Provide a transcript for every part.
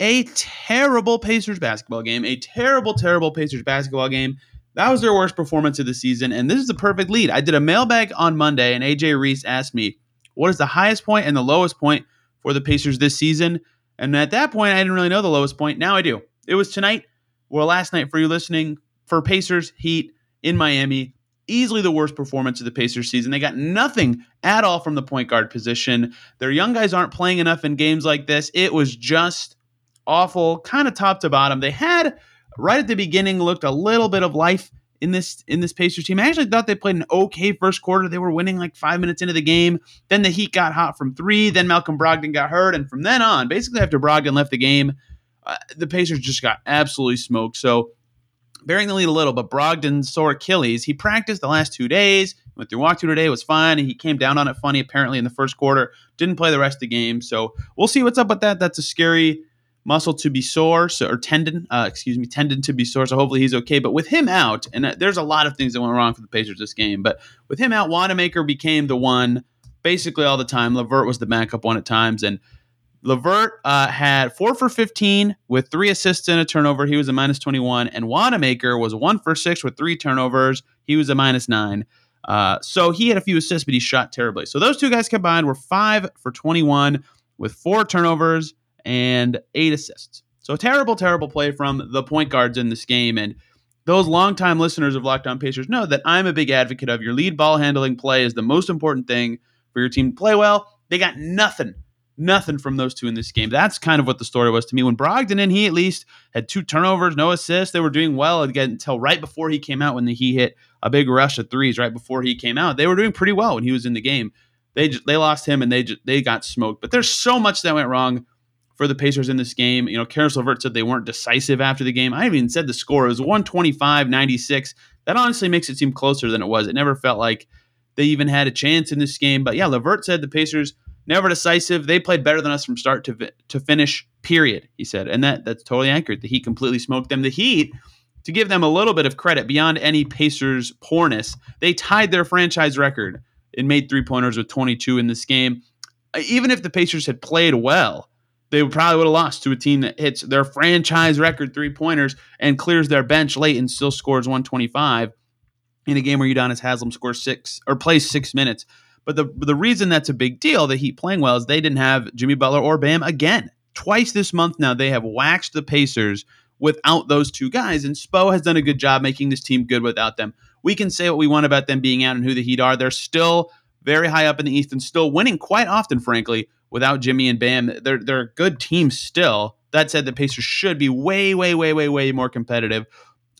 a terrible Pacers basketball game, a terrible, terrible Pacers basketball game. That was their worst performance of the season, and this is the perfect lead. I did a mailbag on Monday, and AJ Reese asked me, What is the highest point and the lowest point for the Pacers this season? And at that point, I didn't really know the lowest point. Now I do. It was tonight, or last night for you listening, for Pacers Heat in Miami. Easily the worst performance of the Pacers season. They got nothing at all from the point guard position. Their young guys aren't playing enough in games like this. It was just awful, kind of top to bottom. They had right at the beginning looked a little bit of life in this in this Pacers team. I actually thought they played an okay first quarter. They were winning like five minutes into the game. Then the Heat got hot from three. Then Malcolm Brogdon got hurt, and from then on, basically after Brogdon left the game, uh, the Pacers just got absolutely smoked. So bearing the lead a little, but Brogdon sore Achilles. He practiced the last two days. Went through walkthrough today, was fine. He came down on it funny apparently in the first quarter. Didn't play the rest of the game. So we'll see what's up with that. That's a scary muscle to be sore, so, or tendon, uh, excuse me, tendon to be sore. So hopefully he's okay. But with him out, and uh, there's a lot of things that went wrong for the Pacers this game, but with him out, Wanamaker became the one basically all the time. LeVert was the backup one at times, and LeVert uh, had four for 15 with three assists and a turnover. He was a minus 21, and Wanamaker was one for six with three turnovers. He was a minus nine. Uh, so he had a few assists, but he shot terribly. So those two guys combined were five for 21 with four turnovers and eight assists. So terrible, terrible play from the point guards in this game. And those longtime listeners of Locked On Pacers know that I'm a big advocate of your lead ball handling play is the most important thing for your team to play well. They got nothing, nothing from those two in this game. That's kind of what the story was to me. When Brogdon and he at least had two turnovers, no assists. They were doing well again until right before he came out when the, he hit a big rush of threes right before he came out. They were doing pretty well when he was in the game. They just, they lost him and they just, they got smoked. But there's so much that went wrong for the Pacers in this game. You know, Caris LeVert said they weren't decisive after the game. I even said the score. Was 125 96. That honestly makes it seem closer than it was. It never felt like they even had a chance in this game. But yeah, LeVert said the Pacers never decisive. They played better than us from start to to finish. Period. He said, and that that's totally accurate. The Heat completely smoked them. The Heat, to give them a little bit of credit beyond any Pacers poorness, they tied their franchise record and made three pointers with 22 in this game. Even if the Pacers had played well, they probably would have lost to a team that hits their franchise record three pointers and clears their bench late and still scores 125 in a game where Udonis Haslem scores six or plays six minutes. But the the reason that's a big deal, the Heat playing well, is they didn't have Jimmy Butler or Bam again. Twice this month now, they have waxed the Pacers without those two guys, and Spo has done a good job making this team good without them. We can say what we want about them being out and who the Heat are. They're still very high up in the East and still winning quite often, frankly, without Jimmy and Bam. They're they're a good team still. That said, the Pacers should be way, way, way, way, way more competitive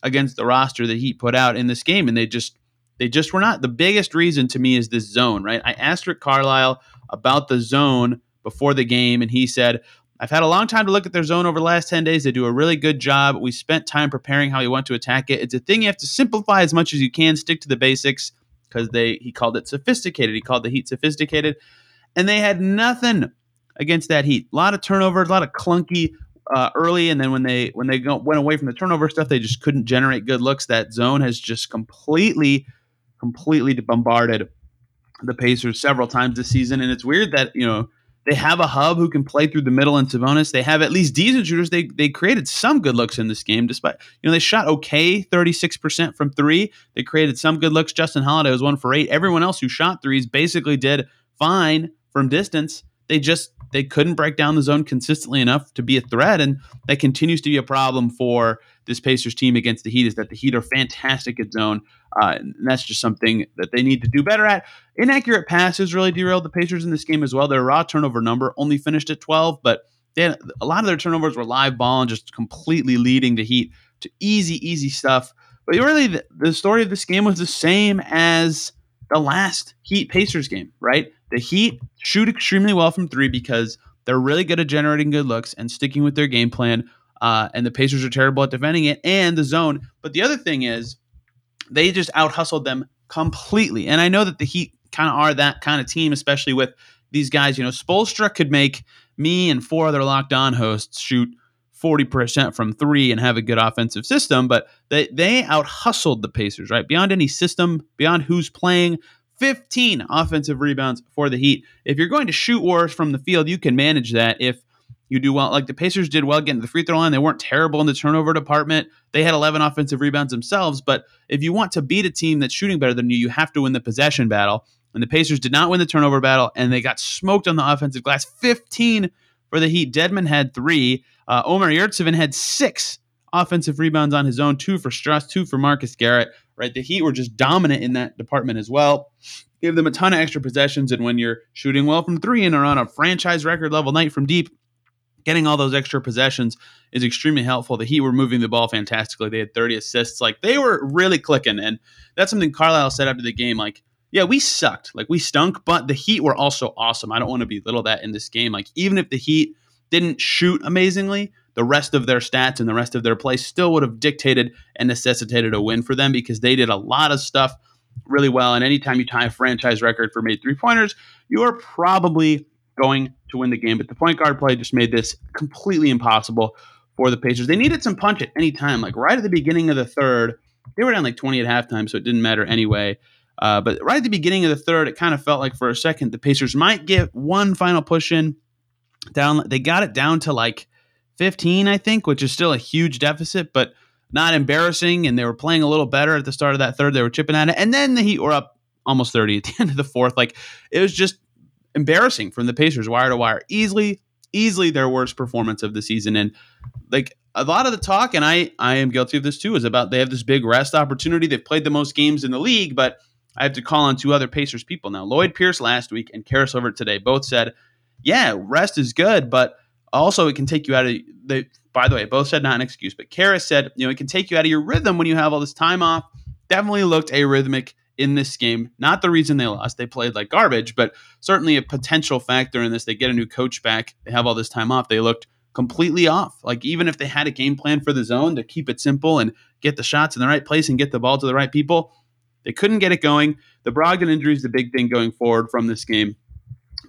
against the roster that Heat put out in this game, and they just they just were not. The biggest reason to me is this zone, right? I asked Rick Carlisle about the zone before the game, and he said, I've had a long time to look at their zone over the last 10 days. They do a really good job. We spent time preparing how we want to attack it. It's a thing you have to simplify as much as you can, stick to the basics because they he called it sophisticated. He called the Heat sophisticated and they had nothing against that Heat. A lot of turnovers, a lot of clunky uh, early, and then when they when they go, went away from the turnover stuff, they just couldn't generate good looks. That zone has just completely, completely bombarded the Pacers several times this season, and it's weird that you know they have a hub who can play through the middle and Sabonis. They have at least decent shooters. They they created some good looks in this game, despite you know they shot okay, thirty six percent from three. They created some good looks. Justin Holiday was one for eight. Everyone else who shot threes basically did fine from distance. They just they couldn't break down the zone consistently enough to be a threat, and that continues to be a problem for this Pacers team against the Heat. Is that the Heat are fantastic at zone, uh, and that's just something that they need to do better at. Inaccurate passes really derailed the Pacers in this game as well. Their raw turnover number only finished at 12, but had, a lot of their turnovers were live ball and just completely leading the Heat to easy, easy stuff. But really, the, the story of this game was the same as the last Heat Pacers game, right? The Heat shoot extremely well from three because They're really good at generating good looks and sticking with their game plan. Uh, and the Pacers are terrible at defending it and the zone. But the other thing is, they just out hustled them completely. And I know that the Heat kind of are that kind of team, especially with these guys. You know, Spoelstra could make me and four other locked on hosts shoot 40% from three and have a good offensive system, but they, they out hustled the Pacers, right? Beyond any system, beyond who's playing, 15 offensive rebounds for the Heat. If you're going to shoot worse from the field, you can manage that if you do well. Like the Pacers did well getting to the free throw line. They weren't terrible in the turnover department. They had 11 offensive rebounds themselves. But if you want to beat a team that's shooting better than you, you have to win the possession battle. And the Pacers did not win the turnover battle, and they got smoked on the offensive glass. 15 for the Heat. Dedmon had three. Uh, Omer Yurtseven had six offensive rebounds on his own, two for Strus, two for Marcus Garrett. Right, the Heat were just dominant in that department as well. Give them a ton of extra possessions, and when you're shooting well from three and are on a franchise record level night from deep, getting all those extra possessions is extremely helpful. The Heat were moving the ball fantastically. They had 30 assists. Like they were really clicking. And that's something Carlisle said after the game. Like, yeah, we sucked. Like we stunk, but the Heat were also awesome. I don't want to belittle that in this game. Like, even if the Heat didn't shoot amazingly, the rest of their stats and the rest of their play still would have dictated and necessitated a win for them because they did a lot of stuff really well. And anytime you tie a franchise record for made three pointers, you are probably going to win the game. But the point guard play just made this completely impossible for the Pacers. They needed some punch at any time. Like right at the beginning of the third, they were down like 20 at halftime, so it didn't matter anyway. Uh, but right at the beginning of the third, it kind of felt like for a second the Pacers might get one final push in down. They got it down to like 15, I think, which is still a huge deficit, but not embarrassing. And they were playing a little better at the start of that third. They were chipping at it. And then the Heat were up almost 30 at the end of the fourth. Like it was just embarrassing from the Pacers, wire to wire. Easily, easily their worst performance of the season. And like a lot of the talk, and I, I am guilty of this too, is about they have this big rest opportunity. They've played the most games in the league, but I have to call on two other Pacers people now. Lloyd Pierce last week and Caris LeVert today both said, yeah, rest is good, but also it can take you out of the. By the way, both said not an excuse, but Caris said, you know, it can take you out of your rhythm when you have all this time off. Definitely looked arrhythmic in this game. Not the reason they lost; they played like garbage, but certainly a potential factor in this. They get a new coach back. They have all this time off. They looked completely off. Like even if they had a game plan for the zone to keep it simple and get the shots in the right place and get the ball to the right people, they couldn't get it going. The Brogdon injury is the big thing going forward from this game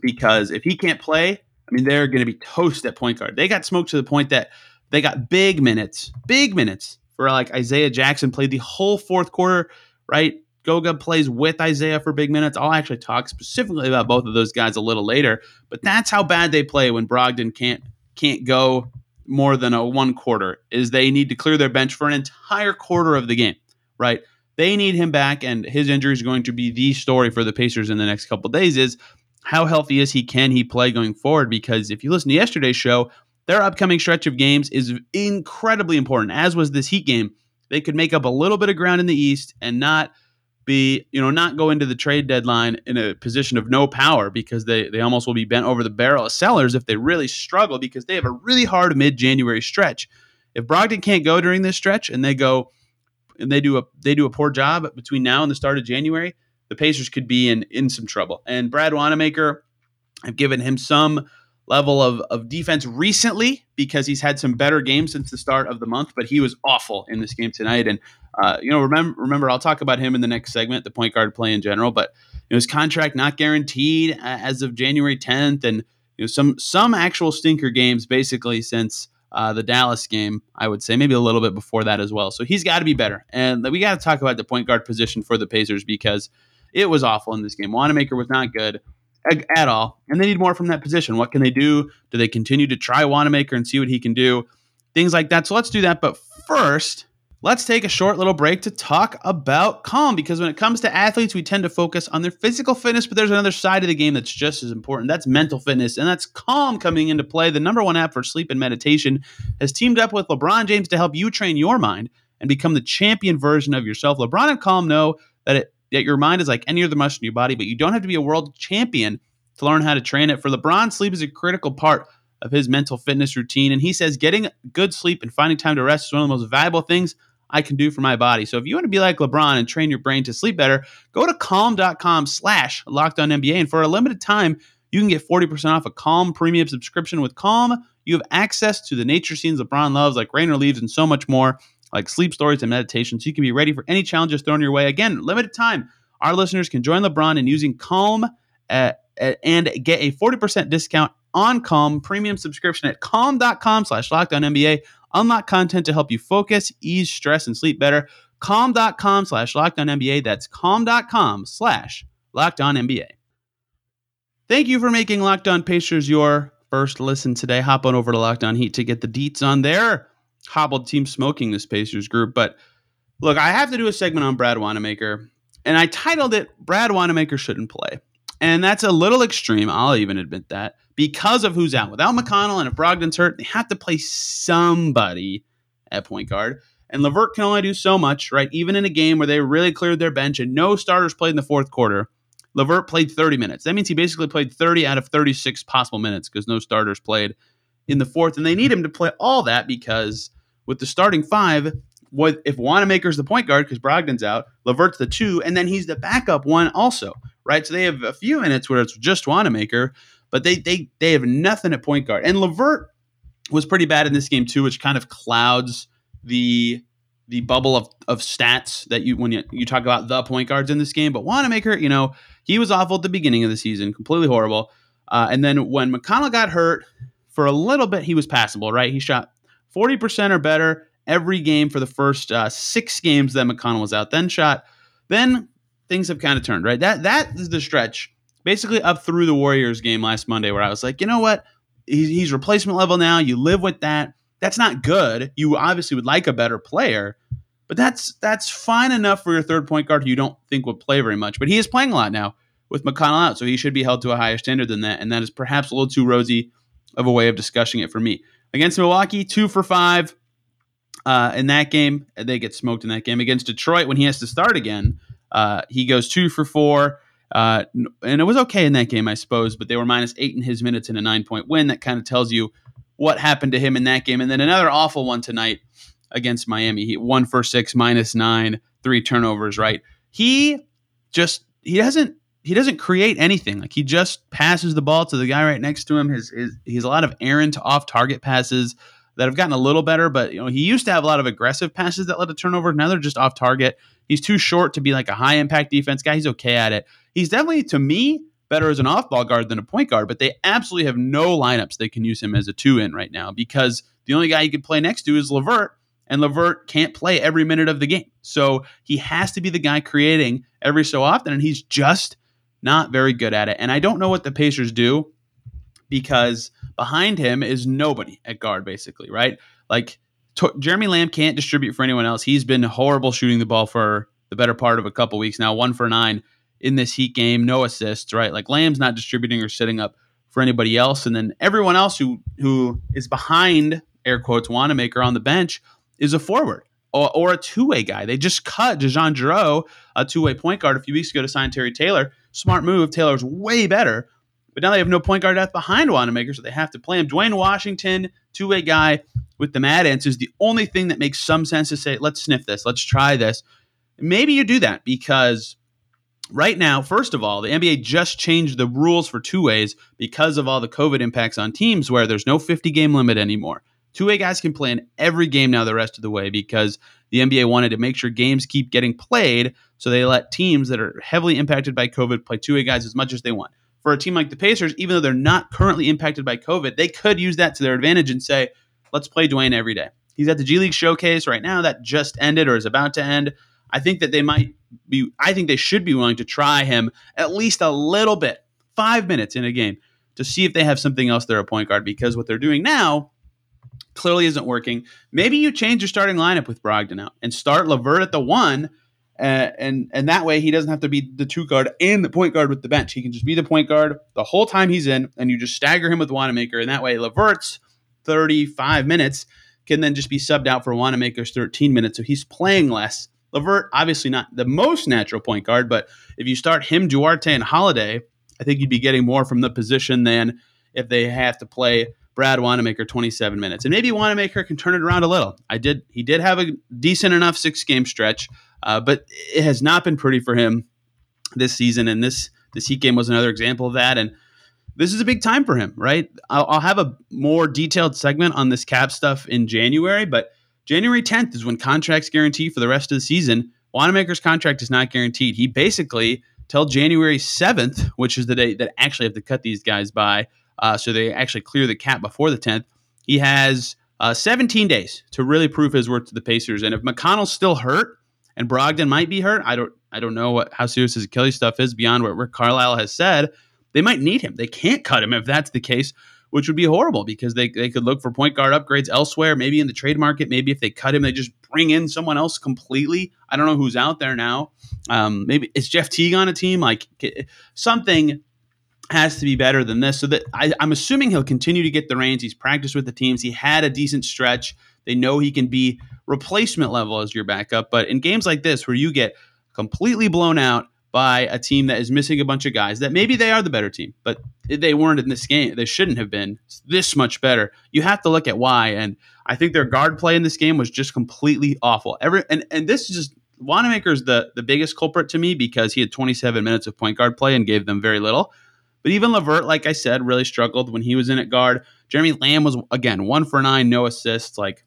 because if he can't play, I mean, they're going to be toast at point guard. They got smoked to the point that they got big minutes, big minutes for like Isaiah Jackson played the whole fourth quarter, right? Goga plays with Isaiah for big minutes. I'll actually talk specifically about both of those guys a little later, but that's how bad they play when Brogdon can't can't go more than a one quarter. Is they need to clear their bench for an entire quarter of the game, right? They need him back, and his injury is going to be the story for the Pacers in the next couple days. Is how healthy is he? Can he play going forward? Because if you listen to yesterday's show, their upcoming stretch of games is incredibly important, as was this Heat game. They could make up a little bit of ground in the East and not be, you know, not go into the trade deadline in a position of no power because they, they almost will be bent over the barrel of sellers if they really struggle because they have a really hard mid January stretch. If Brogdon can't go during this stretch and they go and they do a they do a poor job between now and the start of January, the Pacers could be in in some trouble. And Brad Wanamaker, I've given him some level of, of defense recently because he's had some better games since the start of the month, but he was awful in this game tonight. And uh, you know, remember, remember, I'll talk about him in the next segment, the point guard play in general. But you know, his contract not guaranteed as of January 10th, and you know, some some actual stinker games basically since uh, the Dallas game. I would say maybe a little bit before that as well. So he's got to be better, and we got to talk about the point guard position for the Pacers because it was awful in this game. Wanamaker was not good at all, and they need more from that position. What can they do? Do they continue to try Wanamaker and see what he can do? Things like that. So let's do that. But first, let's take a short little break to talk about Calm because when it comes to athletes, we tend to focus on their physical fitness, but there's another side of the game that's just as important. That's mental fitness, and that's Calm coming into play. The number one app for sleep and meditation has teamed up with LeBron James to help you train your mind and become the champion version of yourself. LeBron and Calm know that it that your mind is like any other muscle in your body, but you don't have to be a world champion to learn how to train it. For LeBron, sleep is a critical part of his mental fitness routine. And he says getting good sleep and finding time to rest is one of the most valuable things I can do for my body. So if you want to be like LeBron and train your brain to sleep better, go to calm.com slash locked on NBA. And for a limited time, you can get 40% off a Calm premium subscription with Calm. You have access to the nature scenes LeBron loves, like Rain or Leaves, and so much more, like sleep stories and meditation, so you can be ready for any challenges thrown your way. Again, limited time. Our listeners can join LeBron in using Calm at, at, and get a 40% discount on Calm premium subscription at calm.com slash lockdown Unlock content to help you focus, ease stress, and sleep better. Calm.com slash lockdown That's calm.com slash lockdown Thank you for making Locked On Pacers your first listen today. Hop on over to Locked On Heat to get the deets on their hobbled team smoking this Pacers group. But look, I have to do a segment on Brad Wanamaker, and I titled it Brad Wanamaker Shouldn't Play. And that's a little extreme, I'll even admit that, because of who's out. Without McConnell and if Brogdon's hurt, they have to play somebody at point guard. And LeVert can only do so much, right? Even in a game where they really cleared their bench and no starters played in the fourth quarter, LeVert played 30 minutes. That means he basically played 30 out of 36 possible minutes because no starters played in the fourth. And they need him to play all that because with the starting five, what if Wanamaker's the point guard because Brogdon's out, LeVert's the two, and then he's the backup one also, right? So they have a few minutes where it's just Wanamaker, but they they they have nothing at point guard. And Lavert was pretty bad in this game too, which kind of clouds the the bubble of, of stats that you when you, you talk about the point guards in this game. But Wanamaker, you know, he was awful at the beginning of the season, completely horrible. Uh, and then when McConnell got hurt for a little bit, he was passable, right? He shot 40% or better every game for the first uh, six games that McConnell was out. Then shot, then things have kind of turned, right? That that is the stretch, basically up through the Warriors game last Monday, where I was like, you know what? He's, he's replacement level now. You live with that. That's not good. You obviously would like a better player, but that's that's fine enough for your third point guard who you don't think would play very much. But he is playing a lot now with McConnell out, so he should be held to a higher standard than that. And that is perhaps a little too rosy of a way of discussing it for me. Against Milwaukee, two for five uh, in that game. They get smoked in that game. Against Detroit, when he has to start again, uh, he goes two for four. Uh, and it was okay in that game, I suppose, but they were minus eight in his minutes in a nine point win. That kind of tells you what happened to him in that game. And then another awful one tonight against Miami. He one for six, minus nine, three turnovers. Right? He just he doesn't he doesn't create anything. Like he just passes the ball to the guy right next to him. His, his he's a lot of errant off target passes that have gotten a little better, but you know he used to have a lot of aggressive passes that led to turnovers. Now they're just off target. He's too short to be like a high impact defense guy. He's okay at it. He's definitely to me better as an off ball guard than a point guard, but they absolutely have no lineups they can use him as a two in right now because the only guy he could play next to is LeVert, and LeVert can't play every minute of the game. So he has to be the guy creating every so often, and he's just not very good at it. And I don't know what the Pacers do because behind him is nobody at guard, basically, right? Like t- Jeremy Lamb can't distribute for anyone else. He's been horrible shooting the ball for the better part of a couple weeks now, one for nine in this Heat game, no assists, right? Like Lamb's not distributing or setting up for anybody else, and then everyone else who who is behind air quotes Wanamaker on the bench is a forward or, or a two way guy. They just cut DeJon Jarreau, a two way point guard, a few weeks ago to sign Terry Taylor. Smart move. Taylor's way better, but now they have no point guard depth behind Wanamaker, so they have to play him. Duane Washington, two way guy with the Mad is the only thing that makes some sense to say, let's sniff this, let's try this. Maybe you do that because right now, first of all, the NBA just changed the rules for two ways because of all the COVID impacts on teams where there's no 50 game limit anymore. Two way guys can play in every game now the rest of the way because the NBA wanted to make sure games keep getting played. So they let teams that are heavily impacted by COVID play two way guys as much as they want. For a team like the Pacers, even though they're not currently impacted by COVID, they could use that to their advantage and say, let's play Duane every day. He's at the G League showcase right now that just ended or is about to end. I think that they might be, I think they should be willing to try him at least a little bit, five minutes in a game, to see if they have something else there at point guard because what they're doing now clearly isn't working. Maybe you change your starting lineup with Brogdon out and start LeVert at the one. Uh, and and that way he doesn't have to be the two guard and the point guard with the bench. He can just be the point guard the whole time he's in, and you just stagger him with Wanamaker, and that way LeVert's 35 minutes can then just be subbed out for Wanamaker's 13 minutes, so he's playing less LeVert, obviously not the most natural point guard, but if you start him, Duarte, and Holiday, I think you'd be getting more from the position than if they have to play Brad Wanamaker 27 minutes. And maybe Wanamaker can turn it around a little. I did he did have a decent enough six game stretch, uh, but it has not been pretty for him this season. And this this Heat game was another example of that. And this is a big time for him, right? I'll, I'll have a more detailed segment on this cap stuff in January, but January 10th is when contracts guarantee for the rest of the season. Wanamaker's contract is not guaranteed. He basically, till January 7th, which is the date that actually have to cut these guys by, uh, so they actually clear the cap before the 10th, he has uh, 17 days to really prove his worth to the Pacers. And if McConnell's still hurt and Brogdon might be hurt, I don't I don't know what how serious his Achilles stuff is beyond what Rick Carlisle has said. They might need him. They can't cut him if that's the case, which would be horrible because they, they could look for point guard upgrades elsewhere, maybe in the trade market. Maybe if they cut him, they just bring in someone else completely. I don't know who's out there now. Um, maybe it's Jeff Teague on a team? Like something has to be better than this. So that I, I'm assuming he'll continue to get the reins. He's practiced with the teams. He had a decent stretch. They know he can be replacement level as your backup. But in games like this, where you get completely blown out by a team that is missing a bunch of guys, that maybe they are the better team, but they weren't in this game. They shouldn't have been this much better. You have to look at why. And I think their guard play in this game was just completely awful. Every and and this is just Wanamaker is the the biggest culprit to me because he had 27 minutes of point guard play and gave them very little. But even LeVert, like I said, really struggled when he was in at guard. Jeremy Lamb was again one for nine, no assists. Like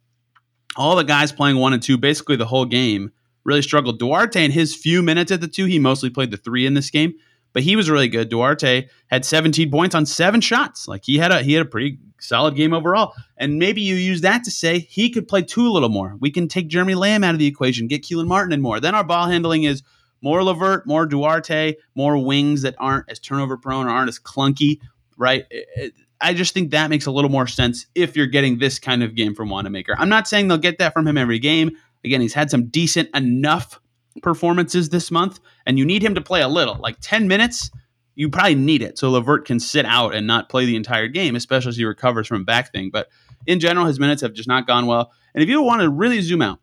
all the guys playing one and two, basically the whole game, really struggled. Duarte in his few minutes at the two, he mostly played the three in this game, but he was really good. Duarte had 17 points on seven shots. Like he had a he had a pretty solid game overall. And maybe you use that to say he could play two a little more. We can take Jeremy Lamb out of the equation, get Kelan Martin in more. Then our ball handling is more LeVert, more Duarte, more wings that aren't as turnover prone or aren't as clunky, right? I just think that makes a little more sense if you're getting this kind of game from Wanamaker. I'm not saying they'll get that from him every game. Again, he's had some decent enough performances this month, and you need him to play a little, like 10 minutes. You probably need it so LeVert can sit out and not play the entire game, especially as he recovers from back thing. But in general, his minutes have just not gone well. And if you want to really zoom out,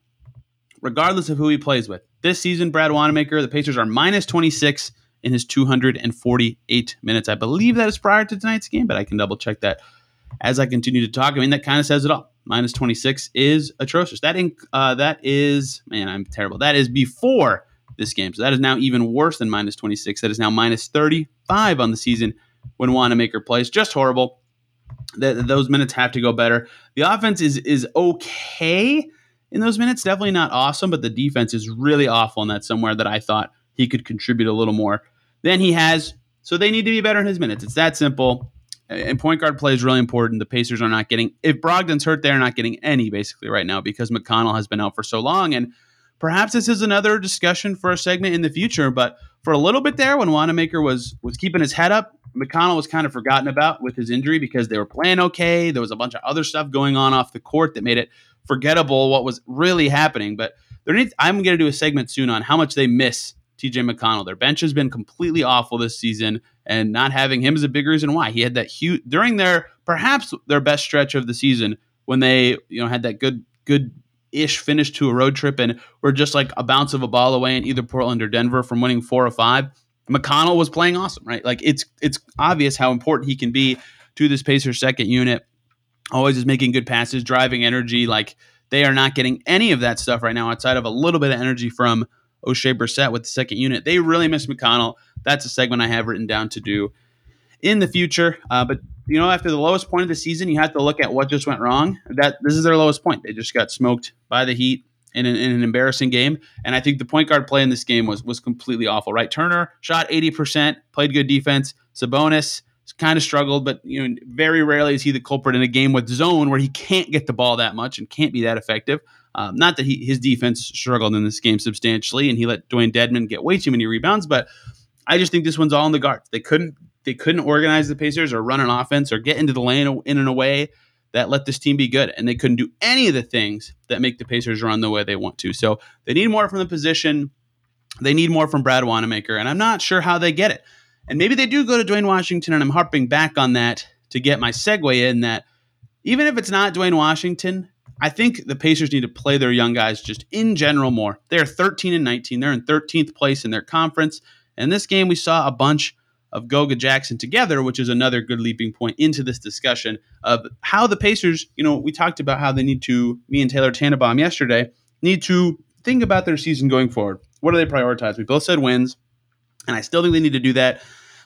regardless of who he plays with, this season, Brad Wanamaker, the Pacers are minus 26 in his 248 minutes. I believe that is prior to tonight's game, but I can double check that as I continue to talk. I mean, that kind of says it all. Minus 26 is atrocious. That uh, that is man, I'm terrible. That is before this game, so that is now even worse than minus 26. That is now minus 35 on the season when Wanamaker plays. Just horrible. That those minutes have to go better. The offense is is okay in those minutes. Definitely not awesome, but the defense is really awful, and that's somewhere that I thought he could contribute a little more than he has. So they need to be better in his minutes. It's that simple. And point guard play is really important. The Pacers are not getting, if Brogdon's hurt, they're not getting any basically right now because McConnell has been out for so long. And perhaps this is another discussion for a segment in the future. But for a little bit there, when Wanamaker was was keeping his head up, McConnell was kind of forgotten about with his injury because they were playing okay. There was a bunch of other stuff going on off the court that made it forgettable what was really happening. But there needs, I'm going to do a segment soon on how much they miss TJ McConnell. Their bench has been completely awful this season, and not having him is a big reason why. He had that huge during their perhaps their best stretch of the season when they you know had that good good ish finish to a road trip and were just like a bounce of a ball away in either Portland or Denver from winning four or five. McConnell was playing awesome, right? Like it's it's obvious how important he can be to this Pacers second unit always is making good passes, driving energy. Like they are not getting any of that stuff right now outside of a little bit of energy from Oshae Brissett with the second unit. They really miss McConnell. That's a segment I have written down to do in the future. Uh, but you know, after the lowest point of the season, you have to look at what just went wrong. That this is their lowest point. They just got smoked by the Heat in an, in an embarrassing game. And I think the point guard play in this game was was completely awful. Right, Turner shot eighty percent, played good defense. Sabonis kind of struggled, but you know, very rarely is he the culprit in a game with zone where he can't get the ball that much and can't be that effective. Um, not that he, his defense struggled in this game substantially, and he let Dewayne Dedmon get way too many rebounds. But I just think this one's all in the guards. They couldn't they couldn't organize the Pacers or run an offense or get into the lane in, in away that let this team be good, and they couldn't do any of the things that make the Pacers run the way they want to. So they need more from the position. They need more from Brad Wanamaker, and I'm not sure how they get it. And maybe they do go to Duane Washington, and I'm harping back on that to get my segue in that even if it's not Duane Washington, I think the Pacers need to play their young guys just in general more. They're 13 and 19. They're in 13th place in their conference. And this game, we saw a bunch of Goga Jackson together, which is another good leaping point into this discussion of how the Pacers, you know, we talked about how they need to, me and Taylor Tannenbaum yesterday, need to think about their season going forward. What do they prioritize? We both said wins, and I still think they need to do that.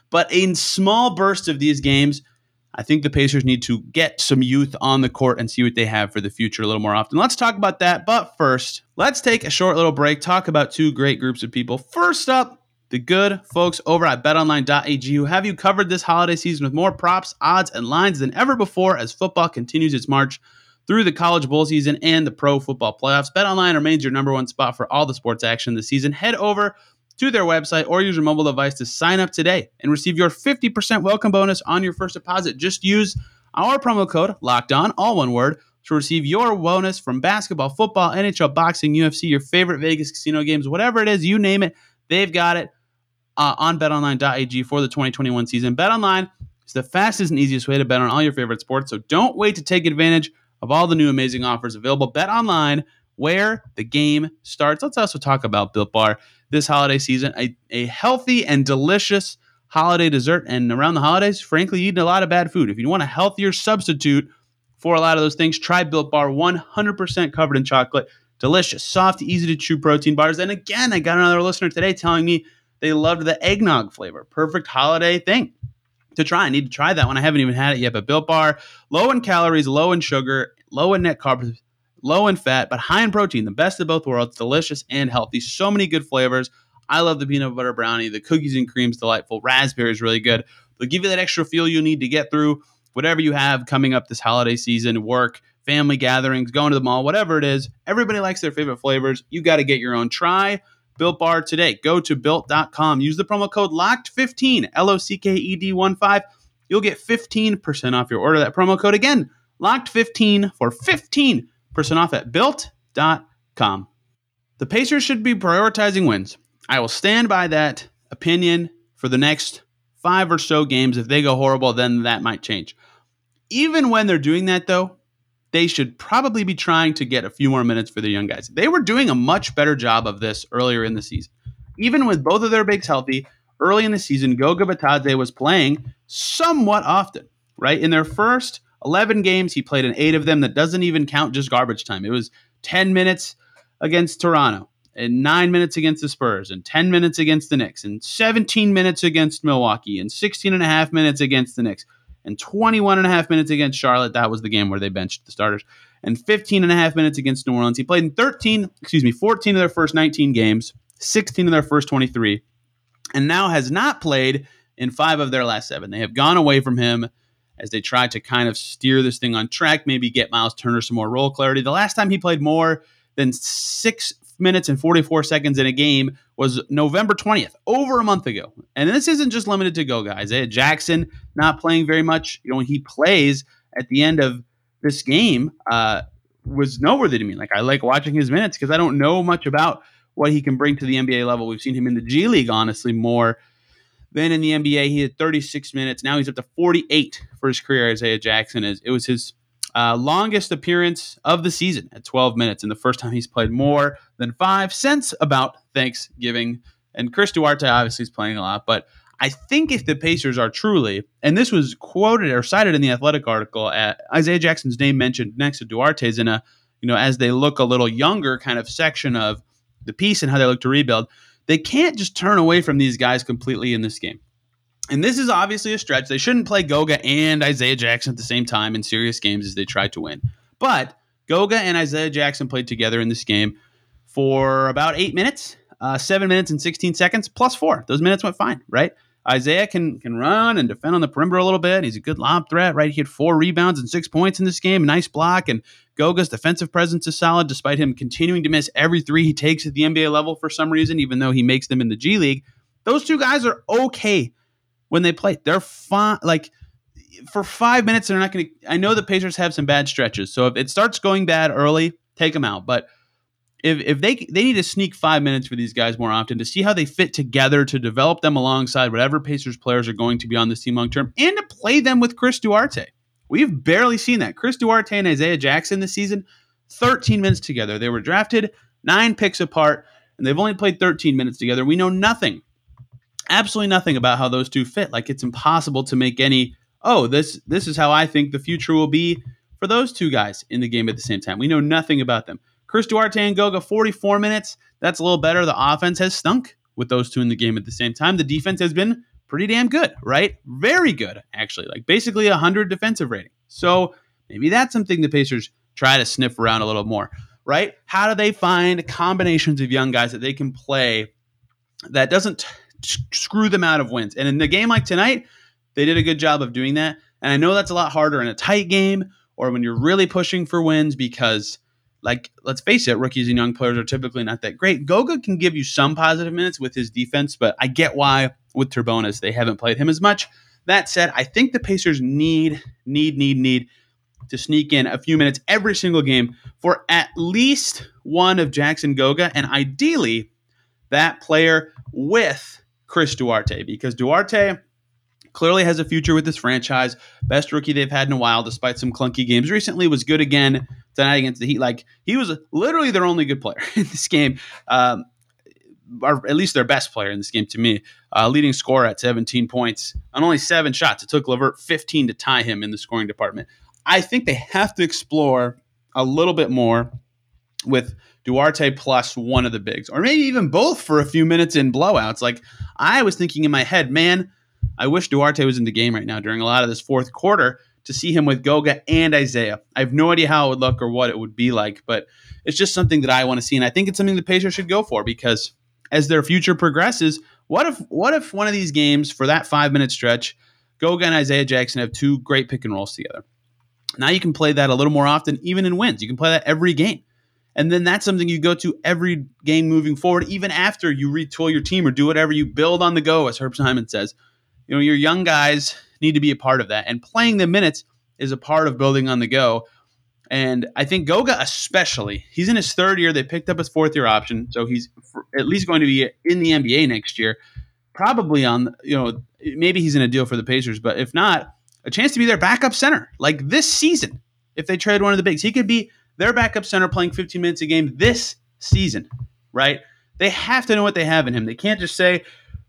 But in small bursts of these games, I think the Pacers need to get some youth on the court and see what they have for the future a little more often. Let's talk about that. But first, let's take a short little break, talk about two great groups of people. First up, the good folks over at betonline.ag who have you covered this holiday season with more props, odds, and lines than ever before as football continues its march through the college bowl season and the pro football playoffs. BetOnline remains your number one spot for all the sports action this season. Head over to their website or use your mobile device to sign up today and receive your 50% welcome bonus on your first deposit. Just use our promo code locked on, all one word, to receive your bonus from basketball, football, NHL, boxing, UFC, your favorite Vegas casino games, whatever it is, you name it, they've got it uh, on betonline.ag for the 2021 season. BetOnline is the fastest and easiest way to bet on all your favorite sports, so don't wait to take advantage of all the new amazing offers available. BetOnline, where the game starts. Let's also talk about Built Bar this holiday season. A, a healthy and delicious holiday dessert. And around the holidays, frankly, eating a lot of bad food. If you want a healthier substitute for a lot of those things, try Built Bar 100% covered in chocolate. Delicious, soft, easy to chew protein bars. And again, I got another listener today telling me they loved the eggnog flavor. Perfect holiday thing to try. I need to try that one. I haven't even had it yet. But Built Bar, low in calories, low in sugar, low in net carbs, low in fat, but high in protein. The best of both worlds, delicious and healthy. So many good flavors. I love the peanut butter brownie. The cookies and cream's delightful. Raspberry is really good. They'll give you that extra feel you need to get through whatever you have coming up this holiday season, work, family gatherings, going to the mall, whatever it is. Everybody likes their favorite flavors. You got to get your own. Try Built Bar today. Go to built.com. Use the promo code LOCKED15, L O C K E D 1 5. You'll get 15% off your order. That promo code again, LOCKED15 for 15% off at built.com. The Pacers should be prioritizing wins. I will stand by that opinion for the next five or so games. If they go horrible, then that might change. Even when they're doing that, though, they should probably be trying to get a few more minutes for the young guys. They were doing a much better job of this earlier in the season. Even with both of their bigs healthy, early in the season, Goga Bitadze was playing somewhat often, right? In their first 11 games, he played in eight of them. That doesn't even count just garbage time. It was 10 minutes against Toronto, and nine minutes against the Spurs, and 10 minutes against the Knicks, and 17 minutes against Milwaukee, and 16 and a half minutes against the Knicks, and 21 and a half minutes against Charlotte. That was the game where they benched the starters, and 15 and a half minutes against New Orleans. He played in 13, excuse me, 14 of their first 19 games, 16 of their first 23, and now has not played in five of their last seven. They have gone away from him as they try to kind of steer this thing on track, maybe get Miles Turner some more role clarity. The last time he played more than six minutes and 44 seconds in a game was November 20th, over a month ago. And this isn't just limited to go guys. Isaiah Jackson not playing very much. You know, he plays at the end of this game, uh, was noteworthy to me. Like I like watching his minutes because I don't know much about what he can bring to the NBA level. We've seen him in the G League, honestly, more than in the NBA. He had 36 minutes. Now he's up to 48 for his career. Isaiah Jackson is. It was his uh, longest appearance of the season at 12 minutes, and the first time he's played more than five since about Thanksgiving. And Chris Duarte obviously is playing a lot, but I think if the Pacers are truly, and this was quoted or cited in the Athletic article, at Isaiah Jackson's name mentioned next to Duarte's in a, you know, as they look a little younger kind of section of the piece and how they look to rebuild. They can't just turn away from these guys completely in this game. And this is obviously a stretch. They shouldn't play Goga and Isaiah Jackson at the same time in serious games as they try to win. But Goga and Isaiah Jackson played together in this game for about eight minutes, uh, seven minutes and 16 seconds, plus four. Those minutes went fine, right? Isaiah can can run and defend on the perimeter a little bit. He's a good lob threat, right? He had four rebounds and six points in this game. Nice block. And Goga's defensive presence is solid, despite him continuing to miss every three he takes at the NBA level for some reason, even though he makes them in the G League. Those two guys are okay when they play. They're fine. Like for five minutes, they're not going to. I know the Pacers have some bad stretches, so if it starts going bad early, take them out. But if if they they need to sneak five minutes for these guys more often to see how they fit together to develop them alongside whatever Pacers players are going to be on this team long term, and to play them with Chris Duarte. We've barely seen that. Chris Duarte and Isaiah Jackson this season, 13 minutes together. They were drafted nine picks apart, and they've only played 13 minutes together. We know nothing absolutely nothing about how those two fit. Like it's impossible to make any, oh, this this is how I think the future will be for those two guys in the game at the same time. We know nothing about them. Chris Duarte and Goga, 44 minutes. That's a little better. The offense has stunk with those two in the game at the same time. The defense has been pretty damn good, right? Very good, actually, like basically a 100 defensive rating. So maybe that's something the Pacers try to sniff around a little more, right? How do they find combinations of young guys that they can play that doesn't t- screw them out of wins? And in the game like tonight, they did a good job of doing that. And I know that's a lot harder in a tight game or when you're really pushing for wins because like let's face it, rookies and young players are typically not that great. Goga can give you some positive minutes with his defense, but I get why with Turbonas they haven't played him as much. That said, I think the Pacers need, need, need, need to sneak in a few minutes every single game for at least one of Jackson Goga, and ideally that player with Chris Duarte, because Duarte clearly has a future with this franchise. Best rookie they've had in a while, despite some clunky games. Recently was good again tonight against the Heat. Like he was literally their only good player in this game. Um, or at least their best player in this game to me, uh, leading scorer at 17 points on only seven shots. It took LeVert 15 to tie him in the scoring department. I think they have to explore a little bit more with Duarte plus one of the bigs, or maybe even both for a few minutes in blowouts. Like I was thinking in my head, man, I wish Duarte was in the game right now during a lot of this fourth quarter to see him with Goga and Isaiah. I have no idea how it would look or what it would be like, but it's just something that I want to see, and I think it's something the Pacers should go for because as their future progresses, what if what if one of these games for that five minute stretch, Goga and Isaiah Jackson have two great pick and rolls together? Now you can play that a little more often, even in wins. You can play that every game. And then that's something you go to every game moving forward, even after you retool your team or do whatever you build on the go, as Herb Simon says. You know, your young guys need to be a part of that. And playing the minutes is a part of building on the go. And I think Goga, especially, he's in his third year. They picked up his fourth year option, so he's at least going to be in the NBA next year. Probably on, you know, maybe he's in a deal for the Pacers, but if not, a chance to be their backup center like this season. If they trade one of the bigs, he could be their backup center playing 15 minutes a game this season, right? They have to know what they have in him. They can't just say,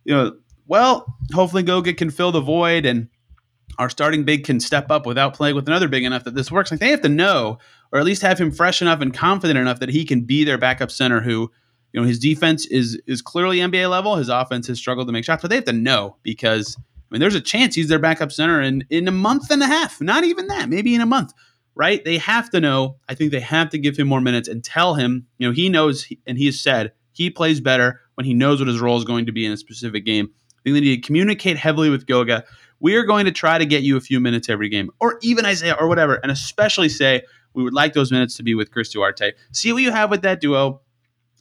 you know, well, hopefully Goga can fill the void and our starting big can step up without playing with another big enough that this works. Like they have to know, or at least have him fresh enough and confident enough that he can be their backup center who, you know, his defense is is clearly NBA level. His offense has struggled to make shots, but they have to know because I mean there's a chance he's their backup center in, in a month and a half. Not even that, maybe in a month. Right? They have to know. I think they have to give him more minutes and tell him, you know, he knows and he has said he plays better when he knows what his role is going to be in a specific game. They need to communicate heavily with Goga. We are going to try to get you a few minutes every game, or even Isaiah, or whatever, and especially say we would like those minutes to be with Chris Duarte. See what you have with that duo.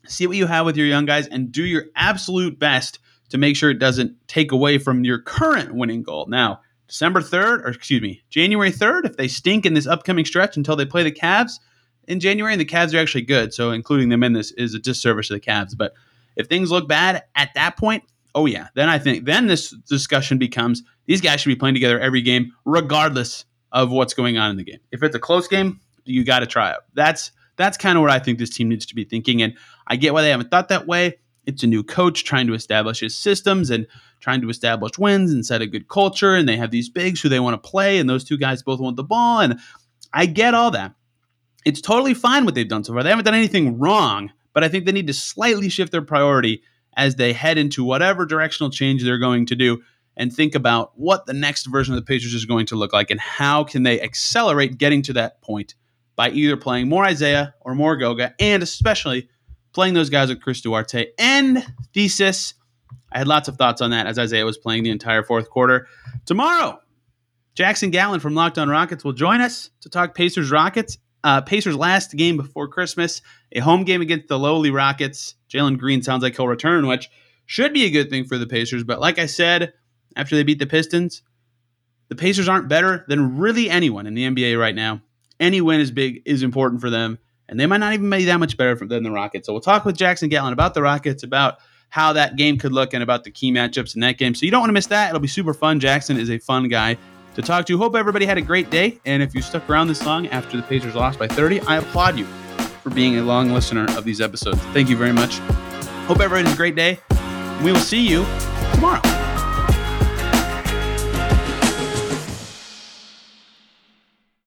See what you have with your young guys, and do your absolute best to make sure it doesn't take away from your current winning goal. Now, December 3rd, or excuse me, January 3rd, if they stink in this upcoming stretch until they play the Cavs in January, and the Cavs are actually good, so including them in this is a disservice to the Cavs. But if things look bad at that point, Oh yeah, then I think then this discussion becomes these guys should be playing together every game, regardless of what's going on in the game. If it's a close game, you got to try it. That's that's kind of what I think this team needs to be thinking, and I get why they haven't thought that way. It's a new coach trying to establish his systems and trying to establish wins and set a good culture, and they have these bigs who they want to play, and those two guys both want the ball, and I get all that. It's totally fine what they've done so far. They haven't done anything wrong, but I think they need to slightly shift their priority as they head into whatever directional change they're going to do and think about what the next version of the Pacers is going to look like and how can they accelerate getting to that point by either playing more Isaiah or more Goga and especially playing those guys with Chris Duarte and thesis. I had lots of thoughts on that as Isaiah was playing the entire fourth quarter. Tomorrow, Jackson Gatlin from Locked On Rockets will join us to talk Pacers Rockets uh, Pacers' last game before Christmas, a home game against the lowly Rockets. Jalen Green sounds like he'll return, which should be a good thing for the Pacers. But like I said, after they beat the Pistons, the Pacers aren't better than really anyone in the NBA right now. Any win is big, is important for them, and they might not even be that much better than the Rockets. So we'll talk with Jackson Gatlin about the Rockets, about how that game could look, and about the key matchups in that game. So you don't want to miss that. It'll be super fun. Jackson is a fun guy to talk to. Hope everybody had a great day. And if you stuck around this long after the Pacers lost by 30, I applaud you for being a long listener of these episodes. Thank you very much. Hope everybody has a great day. We will see you tomorrow.